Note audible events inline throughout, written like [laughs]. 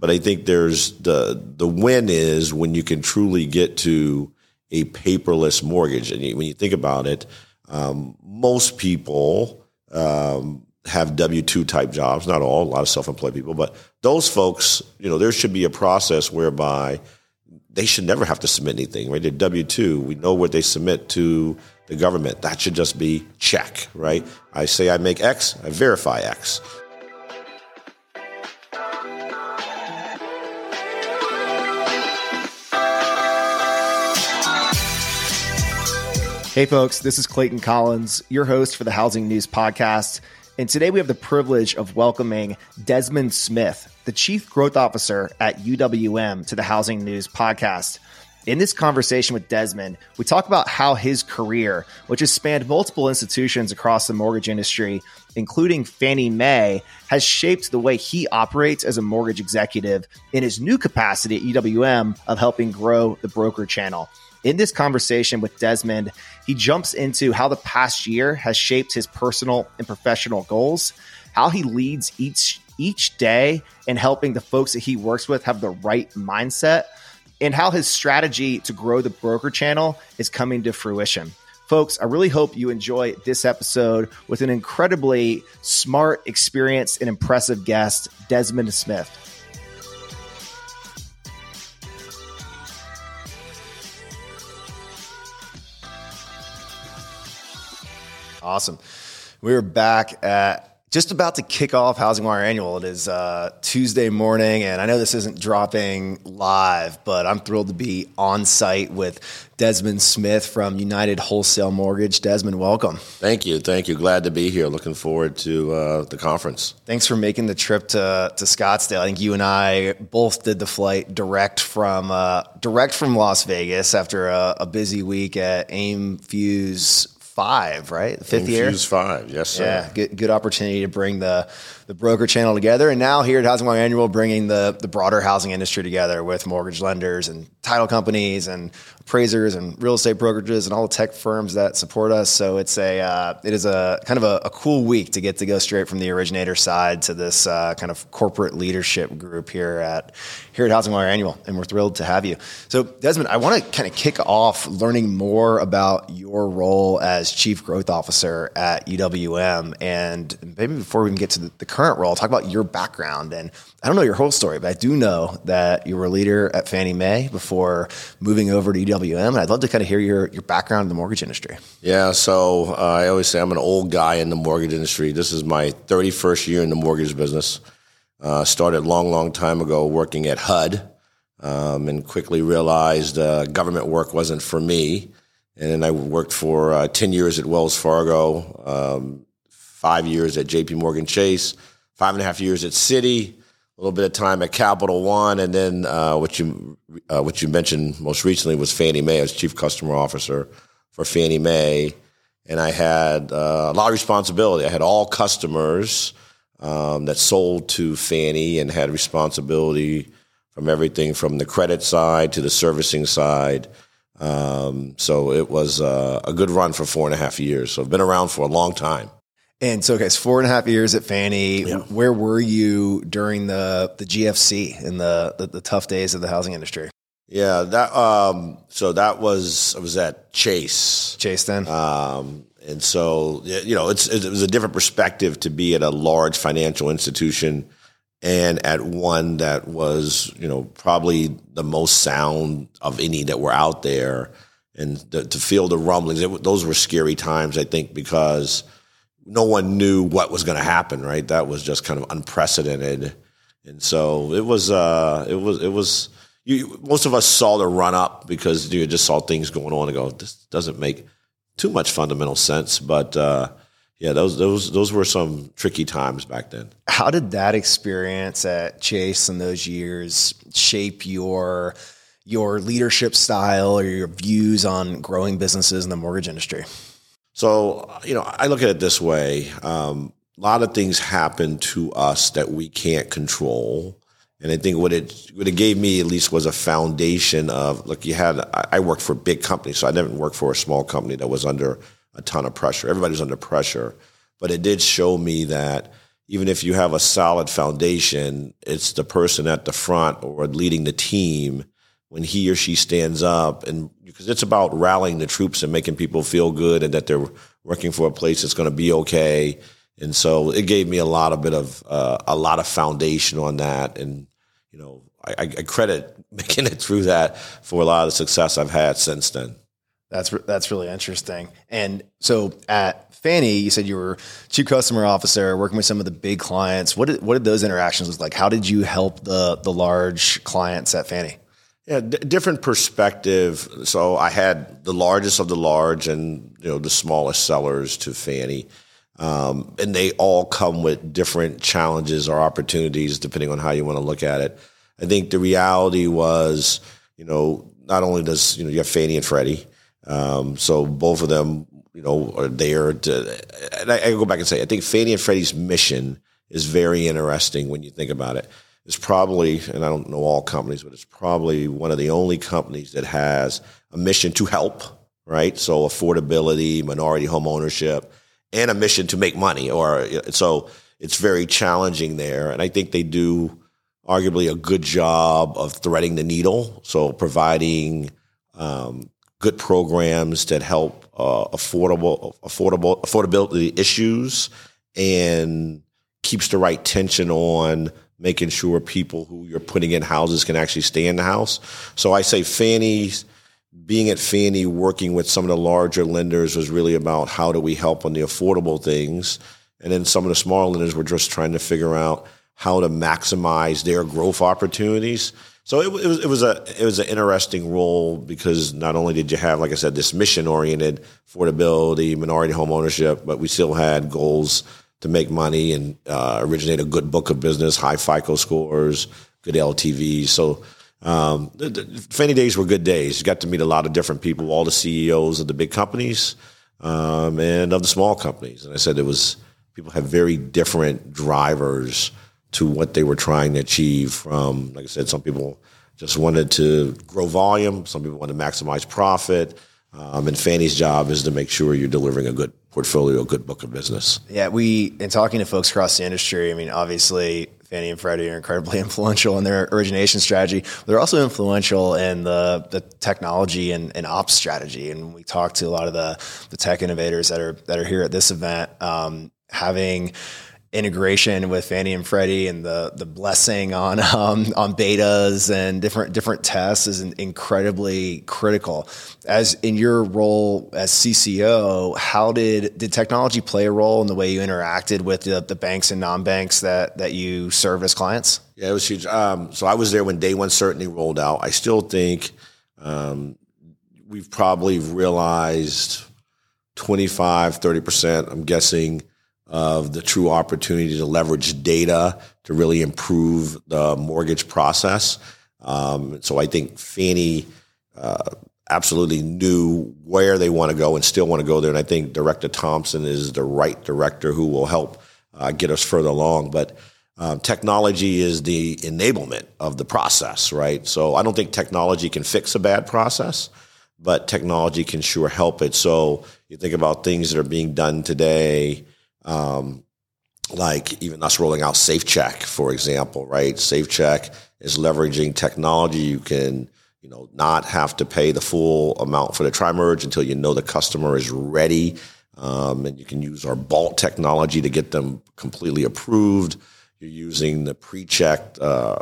But I think there's the the win is when you can truly get to a paperless mortgage. And when you think about it, um, most people um, have W two type jobs. Not all, a lot of self employed people, but those folks, you know, there should be a process whereby they should never have to submit anything, right? They're W two. We know what they submit to the government. That should just be check, right? I say I make X, I verify X. Hey, folks, this is Clayton Collins, your host for the Housing News Podcast. And today we have the privilege of welcoming Desmond Smith, the Chief Growth Officer at UWM, to the Housing News Podcast. In this conversation with Desmond, we talk about how his career, which has spanned multiple institutions across the mortgage industry, including Fannie Mae, has shaped the way he operates as a mortgage executive in his new capacity at UWM of helping grow the broker channel. In this conversation with Desmond, he jumps into how the past year has shaped his personal and professional goals, how he leads each each day in helping the folks that he works with have the right mindset, and how his strategy to grow the broker channel is coming to fruition. Folks, I really hope you enjoy this episode with an incredibly smart, experienced, and impressive guest, Desmond Smith. Awesome. We're back at just about to kick off Housing Wire Annual. It is uh, Tuesday morning, and I know this isn't dropping live, but I'm thrilled to be on site with Desmond Smith from United Wholesale Mortgage. Desmond, welcome. Thank you. Thank you. Glad to be here. Looking forward to uh, the conference. Thanks for making the trip to, to Scottsdale. I think you and I both did the flight direct from uh, direct from Las Vegas after a, a busy week at AIME Fuse five, right? The fifth year. five, yes, sir. Yeah, good, good opportunity to bring the the broker channel together, and now here at Housing Wire Annual, bringing the the broader housing industry together with mortgage lenders and title companies and appraisers and real estate brokerages and all the tech firms that support us. So it's a uh, it is a kind of a, a, cool week to get to go straight from the originator side to this uh, kind of corporate leadership group here at here at Housing Wire Annual, and we're thrilled to have you. So Desmond, I want to kind of kick off learning more about your role as Chief Growth Officer at UWM, and maybe before we can get to the, the current role, talk about your background and I don't know your whole story, but I do know that you were a leader at Fannie Mae before moving over to UWM. And I'd love to kind of hear your, your background in the mortgage industry. Yeah, so uh, I always say I'm an old guy in the mortgage industry. This is my 31st year in the mortgage business. Uh, started long, long time ago working at HUD um, and quickly realized uh, government work wasn't for me. And then I worked for uh, 10 years at Wells Fargo, um, five years at JP Morgan Chase, five and a half years at Citi a little bit of time at Capital One, and then uh, what you uh, what you mentioned most recently was Fannie Mae as chief customer officer for Fannie Mae, and I had uh, a lot of responsibility. I had all customers um, that sold to Fannie and had responsibility from everything from the credit side to the servicing side. Um, so it was uh, a good run for four and a half years. So I've been around for a long time. And so, guys, four and a half years at Fannie. Yeah. Where were you during the the GFC and the, the, the tough days of the housing industry? Yeah, that um, so that was I was at Chase. Chase then. Um, and so you know, it's it was a different perspective to be at a large financial institution and at one that was you know probably the most sound of any that were out there, and the, to feel the rumblings. It, those were scary times, I think, because no one knew what was going to happen, right? That was just kind of unprecedented. And so it was, uh, it was, it was, you, most of us saw the run up because you just saw things going on and go, this doesn't make too much fundamental sense. But, uh, yeah, those, those, those were some tricky times back then. How did that experience at Chase in those years shape your, your leadership style or your views on growing businesses in the mortgage industry? So, you know, I look at it this way. Um, a lot of things happen to us that we can't control. And I think what it what it gave me at least was a foundation of look, you had I worked for a big companies, so I didn't work for a small company that was under a ton of pressure. Everybody was under pressure. But it did show me that even if you have a solid foundation, it's the person at the front or leading the team when he or she stands up and because it's about rallying the troops and making people feel good and that they're working for a place that's going to be okay. And so it gave me a lot of bit of uh, a lot of foundation on that, and you know I, I credit [laughs] making it through that for a lot of the success I've had since then. That's that's really interesting. And so at Fannie, you said you were chief customer officer, working with some of the big clients. What did what did those interactions look like? How did you help the the large clients at Fannie? Yeah, d- different perspective. So I had the largest of the large and you know the smallest sellers to Fannie. Um, and they all come with different challenges or opportunities depending on how you want to look at it. I think the reality was, you know, not only does you know you have Fannie and Freddie, um, so both of them, you know, are there to. And I, I, go back and say, I think Fannie and Freddie's mission is very interesting when you think about it. It's probably, and I don't know all companies, but it's probably one of the only companies that has a mission to help, right? So affordability, minority home ownership, and a mission to make money. Or so it's very challenging there, and I think they do arguably a good job of threading the needle. So providing um, good programs that help uh, affordable, affordable, affordability issues and keeps the right tension on making sure people who you're putting in houses can actually stay in the house. So I say Fannie's being at Fannie, working with some of the larger lenders was really about how do we help on the affordable things. And then some of the smaller lenders were just trying to figure out how to maximize their growth opportunities. So it, it, was it was a it was an interesting role because not only did you have, like I said, this mission oriented affordability, minority home ownership, but we still had goals to make money and uh, originate a good book of business, high FICO scores, good LTVs. So um, the, the Fannie days were good days. You got to meet a lot of different people, all the CEOs of the big companies um, and of the small companies. And I said it was people have very different drivers to what they were trying to achieve from, like I said, some people just wanted to grow volume, some people wanted to maximize profit. Um, and Fannie's job is to make sure you're delivering a good portfolio, good book of business. Yeah, we, in talking to folks across the industry, I mean, obviously, Fannie and Freddie are incredibly [laughs] influential in their origination strategy. They're also influential in the, the technology and, and ops strategy. And we talked to a lot of the, the tech innovators that are that are here at this event, um, having integration with Fannie and Freddie and the the blessing on [laughs] um, on betas and different different tests is incredibly critical. As in your role as CCO, how did did technology play a role in the way you interacted with the, the banks and non banks that that you serve as clients? Yeah, it was huge. Um, so I was there when Day One Certainty rolled out. I still think um, we've probably realized 25, 30 percent. I'm guessing of the true opportunity to leverage data to really improve the mortgage process. Um, so I think Fannie uh, absolutely knew where they want to go and still want to go there. And I think Director Thompson is the right director who will help uh, get us further along. But um, technology is the enablement of the process, right? So I don't think technology can fix a bad process, but technology can sure help it. So you think about things that are being done today um, like even us rolling out SafeCheck, for example, right? SafeCheck is leveraging technology. You can, you know, not have to pay the full amount for the tri-merge until you know the customer is ready. Um, and you can use our BOLT technology to get them completely approved. You're using the pre-checked uh,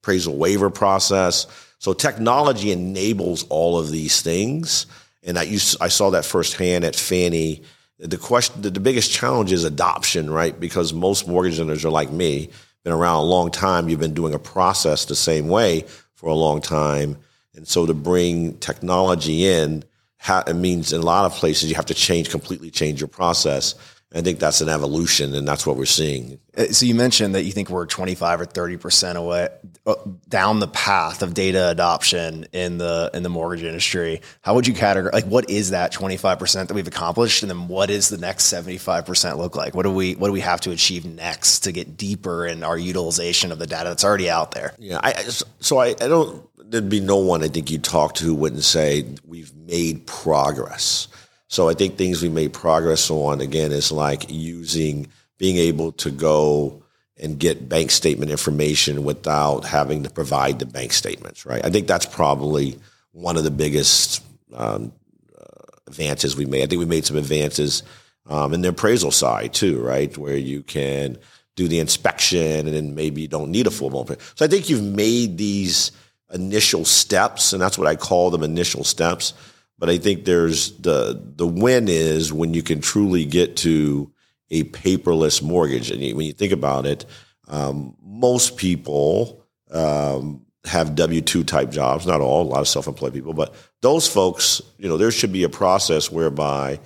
appraisal waiver process. So technology enables all of these things. And I, used, I saw that firsthand at Fannie the question, the, the biggest challenge is adoption, right? Because most mortgage lenders are like me, been around a long time. You've been doing a process the same way for a long time. And so to bring technology in, it means in a lot of places you have to change, completely change your process. I think that's an evolution, and that's what we're seeing. Uh, so you mentioned that you think we're 25 or 30 percent away uh, down the path of data adoption in the in the mortgage industry. How would you categorize? Like, what is that 25 percent that we've accomplished, and then what is the next 75 percent look like? What do we what do we have to achieve next to get deeper in our utilization of the data that's already out there? Yeah, I, so I, I don't. There'd be no one I think you talk to who wouldn't say we've made progress. So I think things we made progress on again is like using being able to go and get bank statement information without having to provide the bank statements, right? I think that's probably one of the biggest um, uh, advances we made. I think we made some advances um, in the appraisal side too, right? Where you can do the inspection and then maybe you don't need a full blown. So I think you've made these initial steps, and that's what I call them initial steps. But I think there's the the win is when you can truly get to a paperless mortgage. And when you think about it, um, most people um, have W two type jobs. Not all, a lot of self employed people, but those folks, you know, there should be a process whereby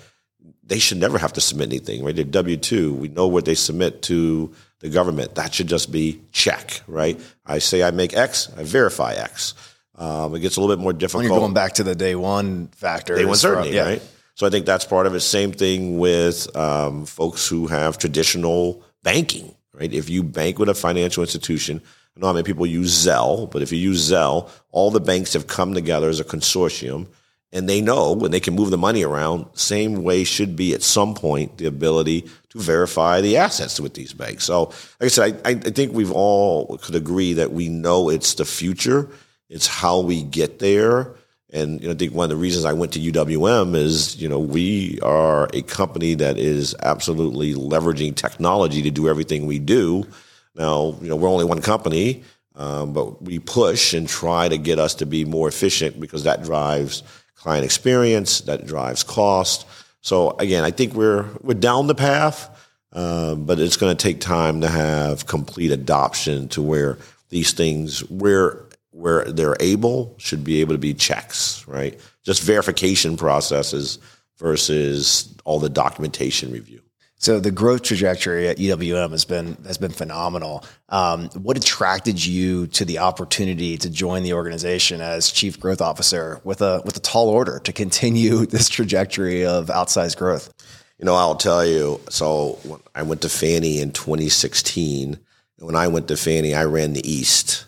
they should never have to submit anything, right? They're W two. We know what they submit to the government. That should just be check, right? I say I make X, I verify X. Um, it gets a little bit more difficult. When you're going back to the day one factor, day one certainty, yeah. right? So I think that's part of it. Same thing with um, folks who have traditional banking, right? If you bank with a financial institution, I know how many people use Zelle, but if you use Zelle, all the banks have come together as a consortium and they know when they can move the money around, same way should be at some point the ability to verify the assets with these banks. So, like I said, I, I think we've all could agree that we know it's the future. It's how we get there. And you know, I think one of the reasons I went to UWM is, you know, we are a company that is absolutely leveraging technology to do everything we do. Now, you know, we're only one company, um, but we push and try to get us to be more efficient because that drives client experience, that drives cost. So again, I think we're we're down the path, uh, but it's going to take time to have complete adoption to where these things where where they're able should be able to be checks, right? Just verification processes versus all the documentation review. So the growth trajectory at UWM has been has been phenomenal. Um, what attracted you to the opportunity to join the organization as chief growth officer with a with a tall order to continue [laughs] this trajectory of outsized growth? You know, I'll tell you. So I went to Fannie in 2016. When I went to Fannie, I ran the East.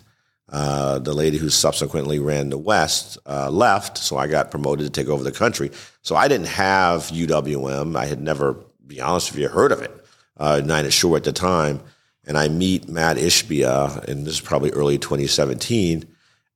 Uh, the lady who subsequently ran the West uh, left, so I got promoted to take over the country. So I didn't have UWM. I had never be honest with you, heard of it. Uh, United Shore at the time, and I meet Matt Ishbia, and this is probably early 2017,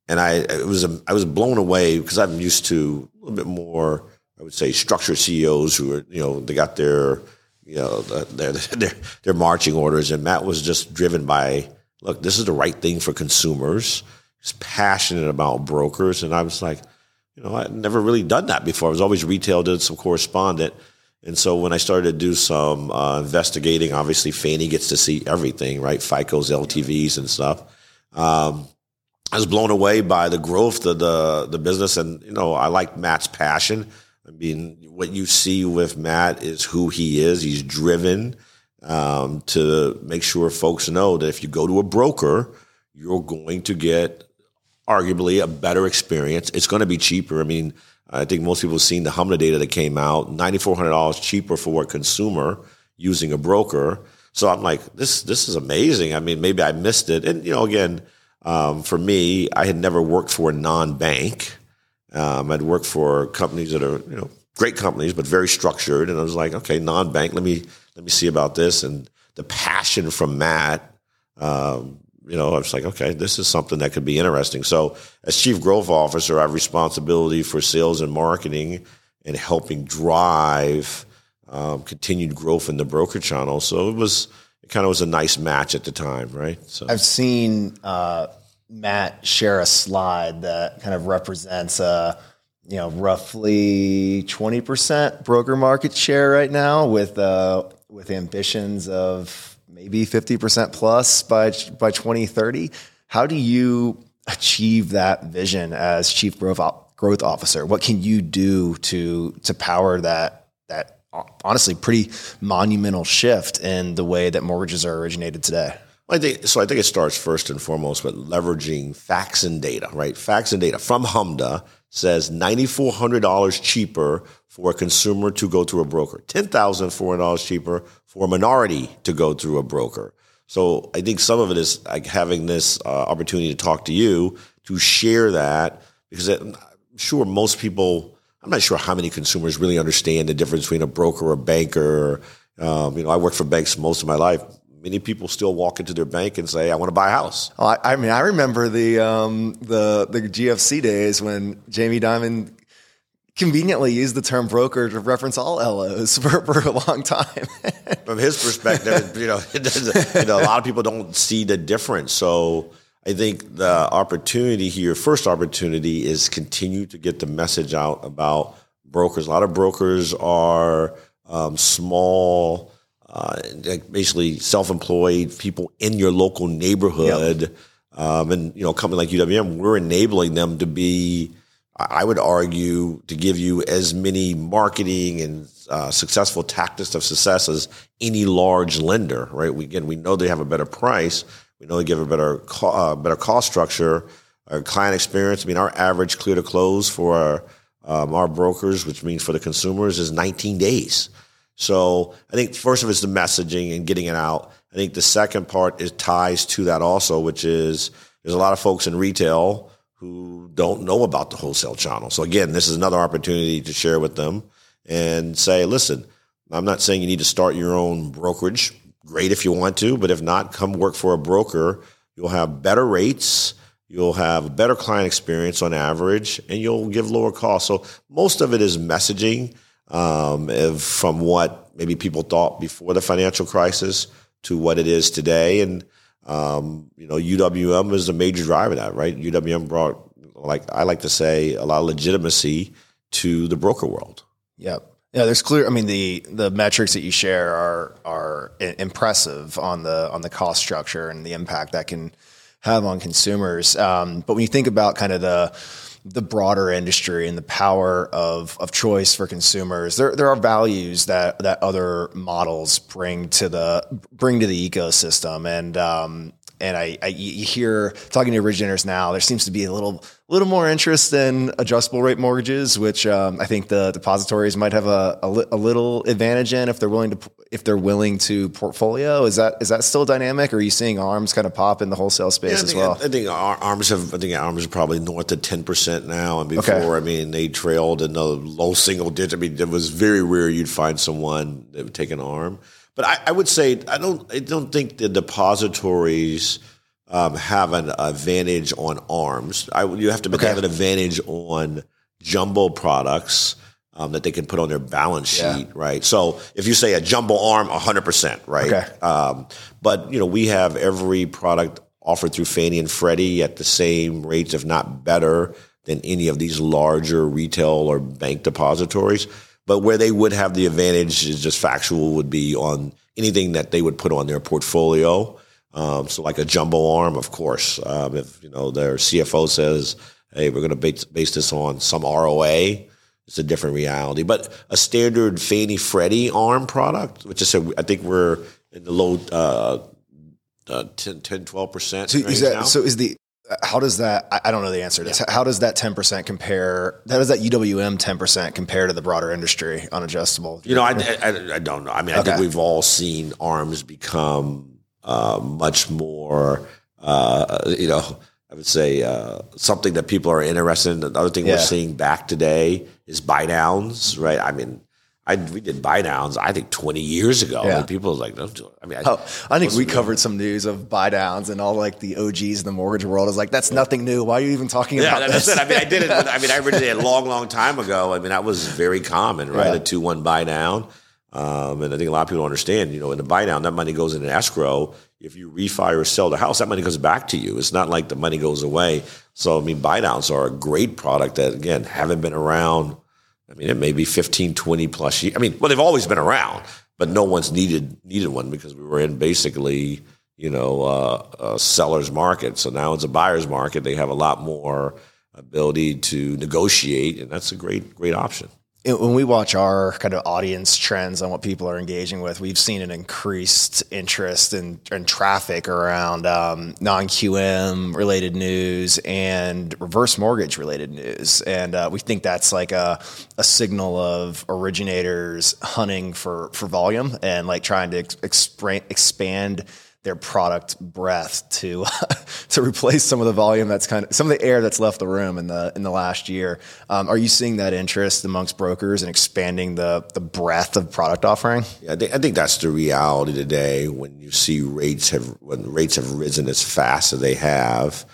and I it was a, I was blown away because I'm used to a little bit more, I would say, structured CEOs who are you know they got their you know their [laughs] their, their marching orders, and Matt was just driven by look, this is the right thing for consumers. He's passionate about brokers, and I was like, you know, I'd never really done that before. I was always retail, did some correspondent. And so when I started to do some uh, investigating, obviously Fannie gets to see everything, right? FICO's, LTVs, and stuff. Um, I was blown away by the growth of the the business, and you know I like Matt's passion. I mean, what you see with Matt is who he is. He's driven um, to make sure folks know that if you go to a broker, you're going to get arguably a better experience. It's going to be cheaper. I mean, I think most people have seen the HMDA data that came out, $9,400 cheaper for a consumer using a broker. So I'm like, this, this is amazing. I mean, maybe I missed it. And, you know, again, um, for me, I had never worked for a non-bank. Um, I'd worked for companies that are, you know, great companies, but very structured. And I was like, okay, non-bank, let me, let me see about this. And the passion from Matt, um, you know, I was like, okay, this is something that could be interesting. So, as chief growth officer, I have responsibility for sales and marketing and helping drive um, continued growth in the broker channel. So it was, it kind of was a nice match at the time, right? So I've seen uh, Matt share a slide that kind of represents a, you know, roughly twenty percent broker market share right now, with uh, with ambitions of maybe 50% plus by, by 2030. How do you achieve that vision as chief growth, growth officer? What can you do to, to power that, that uh, honestly pretty monumental shift in the way that mortgages are originated today? I think so. I think it starts first and foremost with leveraging facts and data, right? Facts and data from HMDA says $9,400 cheaper for a consumer to go through a broker, $10,400 cheaper for a minority to go through a broker. So I think some of it is like having this uh, opportunity to talk to you to share that because I'm sure most people, I'm not sure how many consumers really understand the difference between a broker, or a banker, Um, you know, I worked for banks most of my life. Many people still walk into their bank and say, "I want to buy a house." Oh, I, I mean, I remember the um, the the GFC days when Jamie Dimon conveniently used the term broker to reference all LOs [laughs] for, for a long time. [laughs] From his perspective, you know, [laughs] you know, a lot of people don't see the difference. So I think the opportunity here, first opportunity, is continue to get the message out about brokers. A lot of brokers are um, small, uh, basically self-employed people in your local neighborhood. Yep. Um, and you know, a company like UWM, we're enabling them to be. I would argue to give you as many marketing and uh, successful tactics of success as any large lender, right? We, again, we know they have a better price, we know they give a better co- uh, better cost structure, our client experience. I mean, our average clear to close for our, um, our brokers, which means for the consumers, is 19 days. So I think first of it's the messaging and getting it out. I think the second part is ties to that also, which is there's a lot of folks in retail who don't know about the wholesale channel. So again, this is another opportunity to share with them and say, listen, I'm not saying you need to start your own brokerage great if you want to, but if not, come work for a broker. You'll have better rates. You'll have a better client experience on average, and you'll give lower costs. So most of it is messaging um, from what maybe people thought before the financial crisis to what it is today. And um, you know, UWM is a major driver of that, right? UWM brought, like I like to say, a lot of legitimacy to the broker world. Yep. Yeah, there's clear. I mean, the the metrics that you share are are impressive on the on the cost structure and the impact that can have on consumers. Um, but when you think about kind of the the broader industry and the power of of choice for consumers, there there are values that that other models bring to the bring to the ecosystem, and um, and I, I, you hear talking to originators now, there seems to be a little little more interest in adjustable rate mortgages, which um, I think the depositories might have a, a, li- a, little advantage in if they're willing to if they're willing to portfolio. Is that is that still dynamic? Or are you seeing arms kind of pop in the wholesale space yeah, as well? I think arms have I think arms are probably north of ten percent now, and before okay. I mean they trailed in the low single digit. I mean it was very rare you'd find someone that would take an arm. But I, I would say I don't I don't think the depositories um, have an advantage on arms. I, you have to okay. have an advantage on jumbo products um, that they can put on their balance sheet, yeah. right? So if you say a jumbo arm, hundred percent, right? Okay. Um, but you know we have every product offered through Fannie and Freddie at the same rates, if not better, than any of these larger retail or bank depositories. But where they would have the advantage is just factual would be on anything that they would put on their portfolio. Um, so like a jumbo arm, of course, um, if you know their CFO says, "Hey, we're going to base, base this on some ROA," it's a different reality. But a standard Fannie Freddie arm product, which is I think we're in the low uh, uh, 10, 10 12% so is that, so is the how does that i don't know the answer to this. Yeah. how does that 10% compare how does that uwm 10% compare to the broader industry on adjustable you know i, I, I don't know. I mean i think we've all seen arms become uh, much more uh, you know i would say uh, something that people are interested in. The other thing yeah. we're seeing back today is buy downs right? I mean I, we did buy downs, I think 20 years ago. Yeah. And people was like, it. I mean, I, oh, I think we covered some news of buy downs and all like the OGs in the mortgage world is like, that's yeah. nothing new. Why are you even talking yeah, about that's this? It. I mean, I did it. I mean, I originally a long, long time ago. I mean, that was very common, right? A 2 1 buy down. Um, and I think a lot of people understand, you know, in the buy down, that money goes in an escrow. If you refi or sell the house, that money comes back to you. It's not like the money goes away. So, I mean, buy downs are a great product that, again, haven't been around I mean, it may be 15, 20 plus years. I mean, well, they've always been around, but no one's needed needed one because we were in basically, you know, uh, a seller's market. So now it's a buyer's market. They have a lot more ability to negotiate, and that's a great, great option when we watch our kind of audience trends on what people are engaging with, we've seen an increased interest in, in traffic around um, non QM related news and reverse mortgage related news. And uh, we think that's like a, a signal of originators hunting for, for volume and like trying to expand their product breadth to [laughs] to replace some of the volume that's kind of some of the air that's left the room in the in the last year. Um, are you seeing that interest amongst brokers and expanding the the breadth of product offering? Yeah, I think, I think that's the reality today. When you see rates have when rates have risen as fast as they have,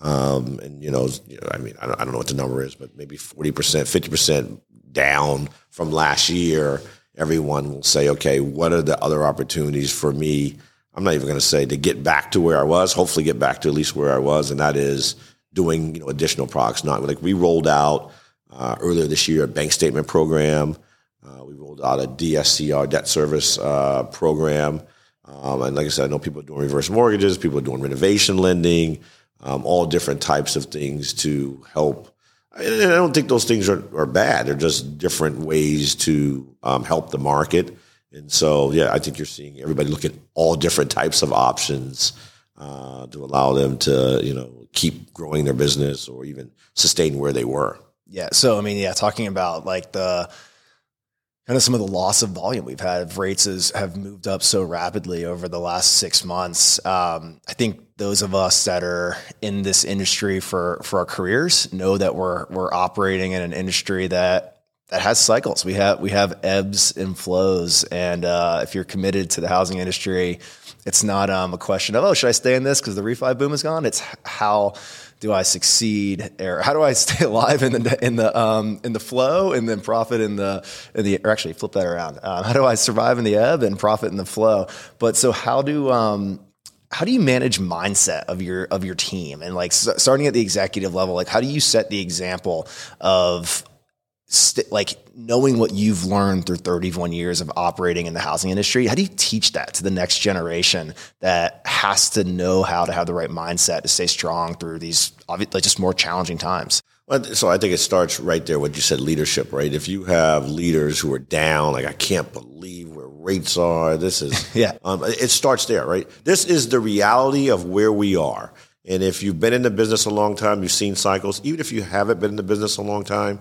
um, and you know, I mean, I don't, I don't know what the number is, but maybe forty percent, fifty percent down from last year. Everyone will say, okay, what are the other opportunities for me? I'm not even going to say to get back to where I was. Hopefully, get back to at least where I was, and that is doing you know additional products. Not like we rolled out uh, earlier this year a bank statement program. Uh, we rolled out a DSCR debt service uh, program, um, and like I said, I know people are doing reverse mortgages, people are doing renovation lending, um, all different types of things to help. I don't think those things are, are bad. They're just different ways to um, help the market. And so, yeah, I think you're seeing everybody look at all different types of options uh, to allow them to, you know, keep growing their business or even sustain where they were. Yeah. So, I mean, yeah, talking about like the kind of some of the loss of volume we've had, rates is, have moved up so rapidly over the last six months. Um, I think those of us that are in this industry for for our careers know that we're we're operating in an industry that that has cycles. We have we have ebbs and flows, and uh, if you're committed to the housing industry, it's not um, a question of oh should I stay in this because the refi boom is gone. It's how do I succeed or how do I [laughs] stay alive in the in the um, in the flow and then profit in the in the or actually flip that around. Um, how do I survive in the ebb and profit in the flow? But so how do um, how do you manage mindset of your of your team and like starting at the executive level like how do you set the example of st- like knowing what you've learned through 31 years of operating in the housing industry how do you teach that to the next generation that has to know how to have the right mindset to stay strong through these obviously just more challenging times well, so I think it starts right there. What you said, leadership, right? If you have leaders who are down, like I can't believe where rates are. This is [laughs] yeah. Um, it starts there, right? This is the reality of where we are. And if you've been in the business a long time, you've seen cycles. Even if you haven't been in the business a long time,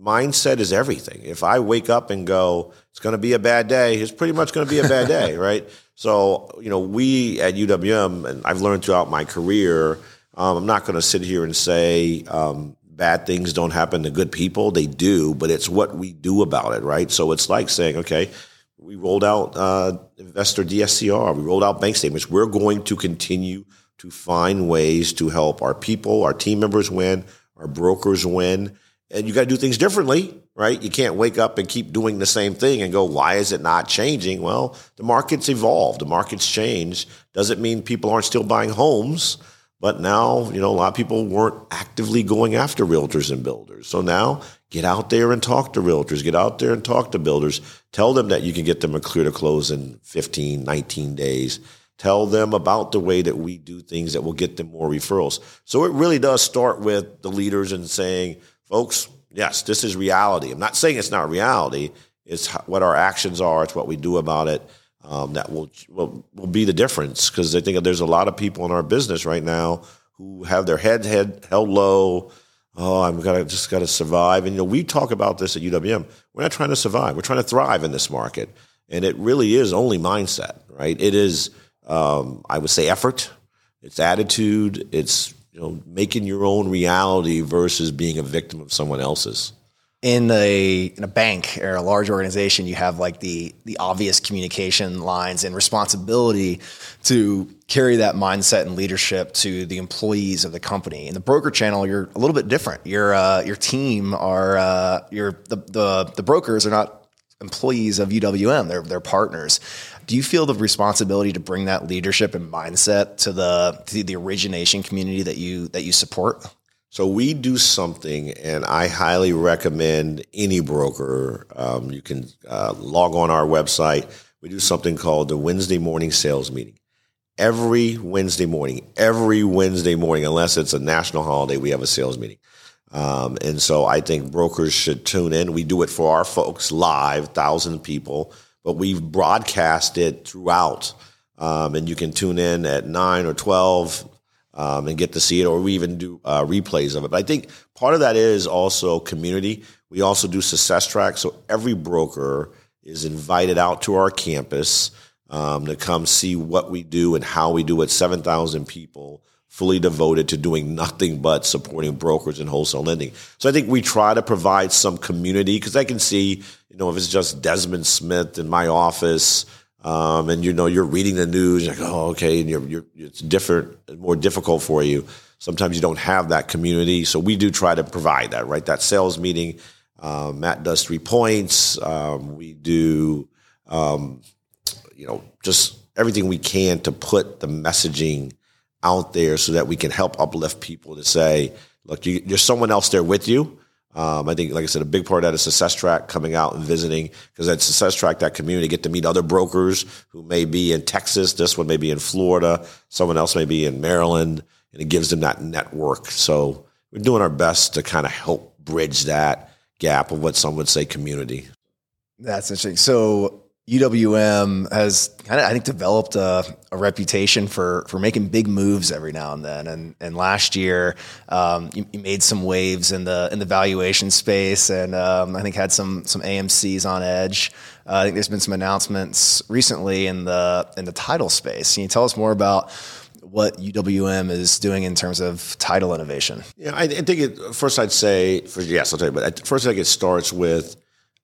mindset is everything. If I wake up and go, it's going to be a bad day, it's pretty much going to be a bad day, [laughs] right? So, you know, we at UWM, and I've learned throughout my career, um, I'm not going to sit here and say um, bad things don't happen to good people. They do, but it's what we do about it, right? So it's like saying, okay, we rolled out uh, investor DSCR, we rolled out bank statements. We're going to continue to find ways to help our people, our team members win, our brokers win and you got to do things differently, right? You can't wake up and keep doing the same thing and go, why is it not changing? Well, the market's evolved, the market's changed. Doesn't mean people aren't still buying homes, but now, you know, a lot of people weren't actively going after realtors and builders. So now get out there and talk to realtors, get out there and talk to builders. Tell them that you can get them a clear to close in 15, 19 days. Tell them about the way that we do things that will get them more referrals. So it really does start with the leaders and saying, folks, yes, this is reality. I'm not saying it's not reality. It's what our actions are. It's what we do about it. Um, that will, will will be the difference because I think there's a lot of people in our business right now who have their head head held low. Oh, I'm gonna just gotta survive. And you know, we talk about this at UWM. We're not trying to survive. We're trying to thrive in this market. And it really is only mindset, right? It is, um, I would say, effort. It's attitude. It's you know, making your own reality versus being a victim of someone else's. In a in a bank or a large organization, you have like the the obvious communication lines and responsibility to carry that mindset and leadership to the employees of the company. In the broker channel, you're a little bit different. Your uh, your team are uh, your the, the the brokers are not employees of UWM. They're they're partners. Do you feel the responsibility to bring that leadership and mindset to the to the origination community that you that you support? So we do something, and I highly recommend any broker. Um, you can uh, log on our website. We do something called the Wednesday morning sales meeting. Every Wednesday morning, every Wednesday morning, unless it's a national holiday, we have a sales meeting. Um, and so I think brokers should tune in. We do it for our folks live, thousand people but we've broadcast it throughout. Um, and you can tune in at 9 or 12 um, and get to see it, or we even do uh, replays of it. But I think part of that is also community. We also do success tracks. So every broker is invited out to our campus. um, to come see what we do and how we do it. 7,000 people fully devoted to doing nothing but supporting brokers and wholesale lending. So I think we try to provide some community because I can see, you know, if it's just Desmond Smith in my office, um, and you know you're reading the news, like oh okay, and you're, you're it's different, more difficult for you. Sometimes you don't have that community, so we do try to provide that. Right, that sales meeting. Um, Matt does three points. Um, we do, um, you know, just everything we can to put the messaging out there so that we can help uplift people to say, look, you, there's someone else there with you. Um, I think, like I said, a big part of that is Success Track coming out and visiting because at Success Track, that community get to meet other brokers who may be in Texas, this one may be in Florida, someone else may be in Maryland, and it gives them that network. So we're doing our best to kind of help bridge that gap of what some would say community. That's interesting. So UWM has kind of, I think, developed a, a, reputation for for making big moves every now and then. And and last year, um, you, you, made some waves in the in the valuation space, and um, I think had some some AMC's on edge. Uh, I think there's been some announcements recently in the in the title space. Can you tell us more about? What UWM is doing in terms of title innovation? Yeah, I, I think it, first I'd say, for, yes, I'll tell you, but first I think it starts with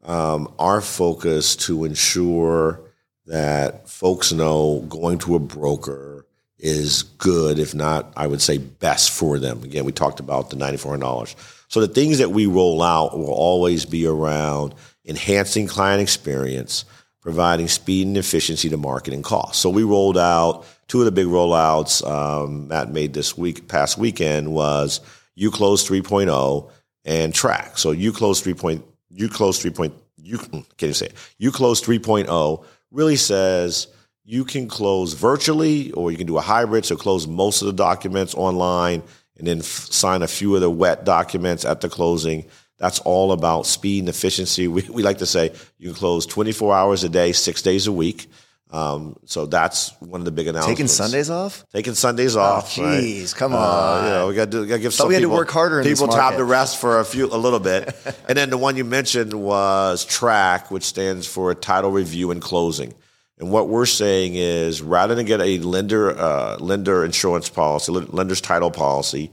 um, our focus to ensure that folks know going to a broker is good, if not, I would say best for them. Again, we talked about the $9,400. So the things that we roll out will always be around enhancing client experience, providing speed and efficiency to marketing costs. So we rolled out two of the big rollouts um, Matt made this week, past weekend was UClose 3.0 and Track. So UClose 3.0 UClose 3. you hmm, can you say it? UClose 3.0 really says you can close virtually or you can do a hybrid, so close most of the documents online and then f- sign a few of the wet documents at the closing. That's all about speed and efficiency. We, we like to say you can close 24 hours a day, six days a week. Um, so that's one of the big announcements. Taking Sundays off? Taking Sundays off. Jeez, right? come on. Uh, you know, we got to, give some we people, had to work harder. people time to rest for a few, a little bit. [laughs] and then the one you mentioned was TRACK, which stands for Title Review and Closing. And what we're saying is, rather than get a lender uh, lender insurance policy, lender's title policy,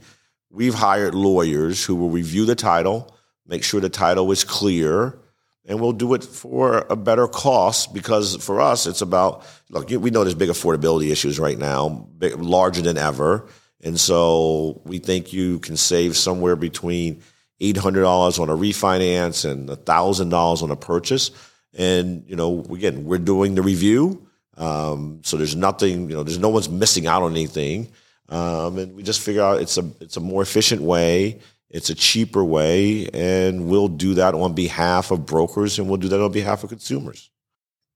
we've hired lawyers who will review the title, make sure the title is clear and we'll do it for a better cost because for us it's about look we know there's big affordability issues right now big, larger than ever. And so we think you can save somewhere between $800 on a refinance and $1000 on a purchase. And you know again we're doing the review. Um, so there's nothing you know there's no one's missing out on anything. Um, and we just figure out it's a it's a more efficient way it's a cheaper way, and we'll do that on behalf of brokers and we'll do that on behalf of consumers.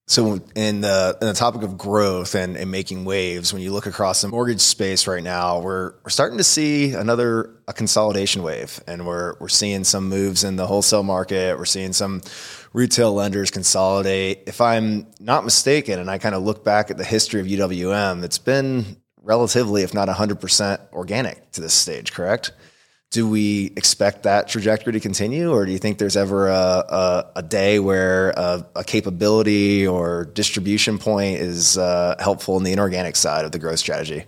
So, in the, in the topic of growth and, and making waves, when you look across the mortgage space right now, we're, we're starting to see another a consolidation wave, and we're we're seeing some moves in the wholesale market. We're seeing some retail lenders consolidate. If I'm not mistaken, and I kind of look back at the history of UWM, it's been relatively, if not 100%, organic to this stage. Correct? Do we expect that trajectory to continue, or do you think there's ever a, a, a day where a, a, capability or distribution point is uh, helpful in the inorganic side of the growth strategy?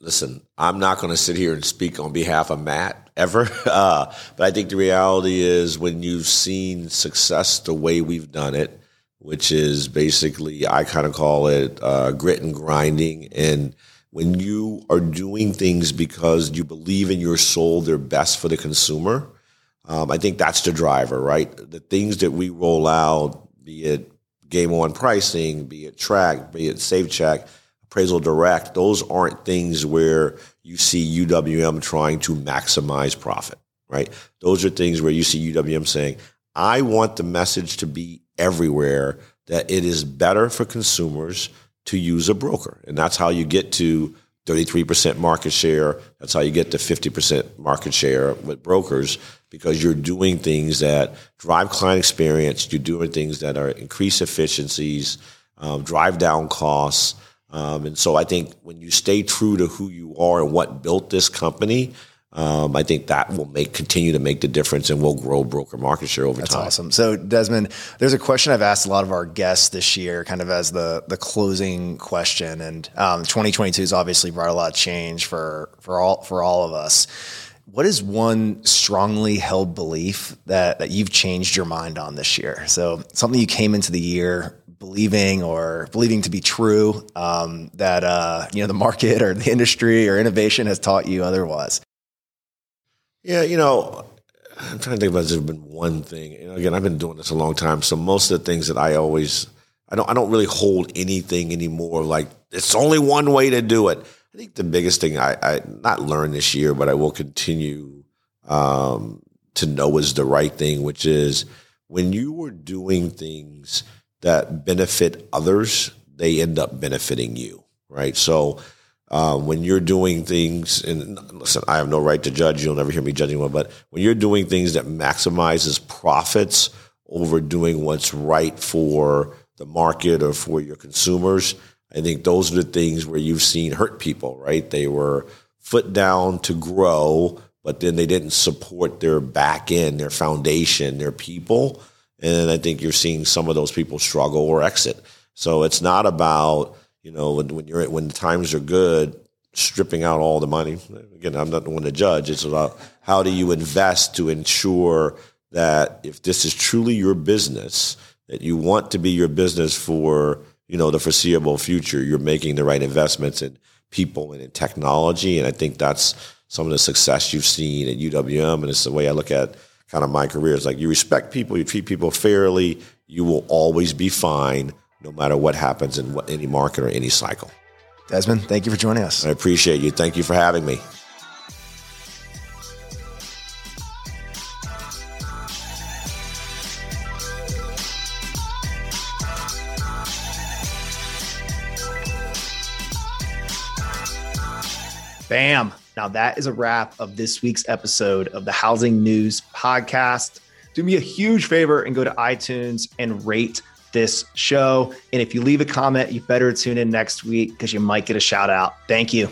Listen, I'm not going to sit here and speak on behalf of Matt ever, [laughs] uh, but I think the reality is when you've seen success the way we've done it, which is basically I kind of call it uh, grit and grinding and when you are doing things because you believe in your soul they're best for the consumer, um, I think that's the driver, right? The things that we roll out, be it game on pricing, be it track, be it SafeCheck, appraisal direct, those aren't things where you see UWM trying to maximize profit, right? Those are things where you see UWM saying, I want the message to be everywhere that it is better for consumers to use a broker. And that's how you get to 33% market share. That's how you get to 50% market share with brokers because you're doing things that drive client experience. You're doing things that are increase efficiencies, um, drive down costs. Um, and so I think when you stay true to who you are and what built this company, um, I think that will make continue to make the difference and will grow broker market share over That's time. That's awesome. So Desmond, there's a question I've asked a lot of our guests this year, kind of as the the closing question, and um, 2022 has obviously brought a lot of change for for all for all of us. What is one strongly held belief that that you've changed your mind on this year? So something you came into the year believing or believing to be true um, that uh, you know the market or the industry or innovation has taught you otherwise. Yeah, you know, I'm trying to think about there's been one thing. Know, again, I've been doing this a long time, so most of the things that I always I don't I don't really hold anything anymore like it's only one way to do it. I think the biggest thing I, I not learned this year, but I will continue um, to know is the right thing, which is when you are doing things that benefit others, they end up benefiting you, right? So uh, when you're doing things, and listen, I have no right to judge. You'll never hear me judging one, but when you're doing things that maximizes profits over doing what's right for the market or for your consumers, I think those are the things where you've seen hurt people, right? They were foot down to grow, but then they didn't support their back end, their foundation, their people. And I think you're seeing some of those people struggle or exit. So it's not about you know, when, when you're when the times are good, stripping out all the money. Again, I'm not the one to judge. It's about how do you invest to ensure that if this is truly your business, that you want to be your business for you know the foreseeable future, you're making the right investments in people and in technology. And I think that's some of the success you've seen at UWM, and it's the way I look at kind of my career. It's like you respect people, you treat people fairly, you will always be fine no matter what happens in what, any market or any cycle. Desmond, thank you for joining us. I appreciate you. Thank you for having me. Bam. Now, that is a wrap of this week's episode of the Housing News Podcast. Do me a huge favor and go to iTunes and rate this show. And if you leave a comment, you better tune in next week because you might get a shout out. Thank you.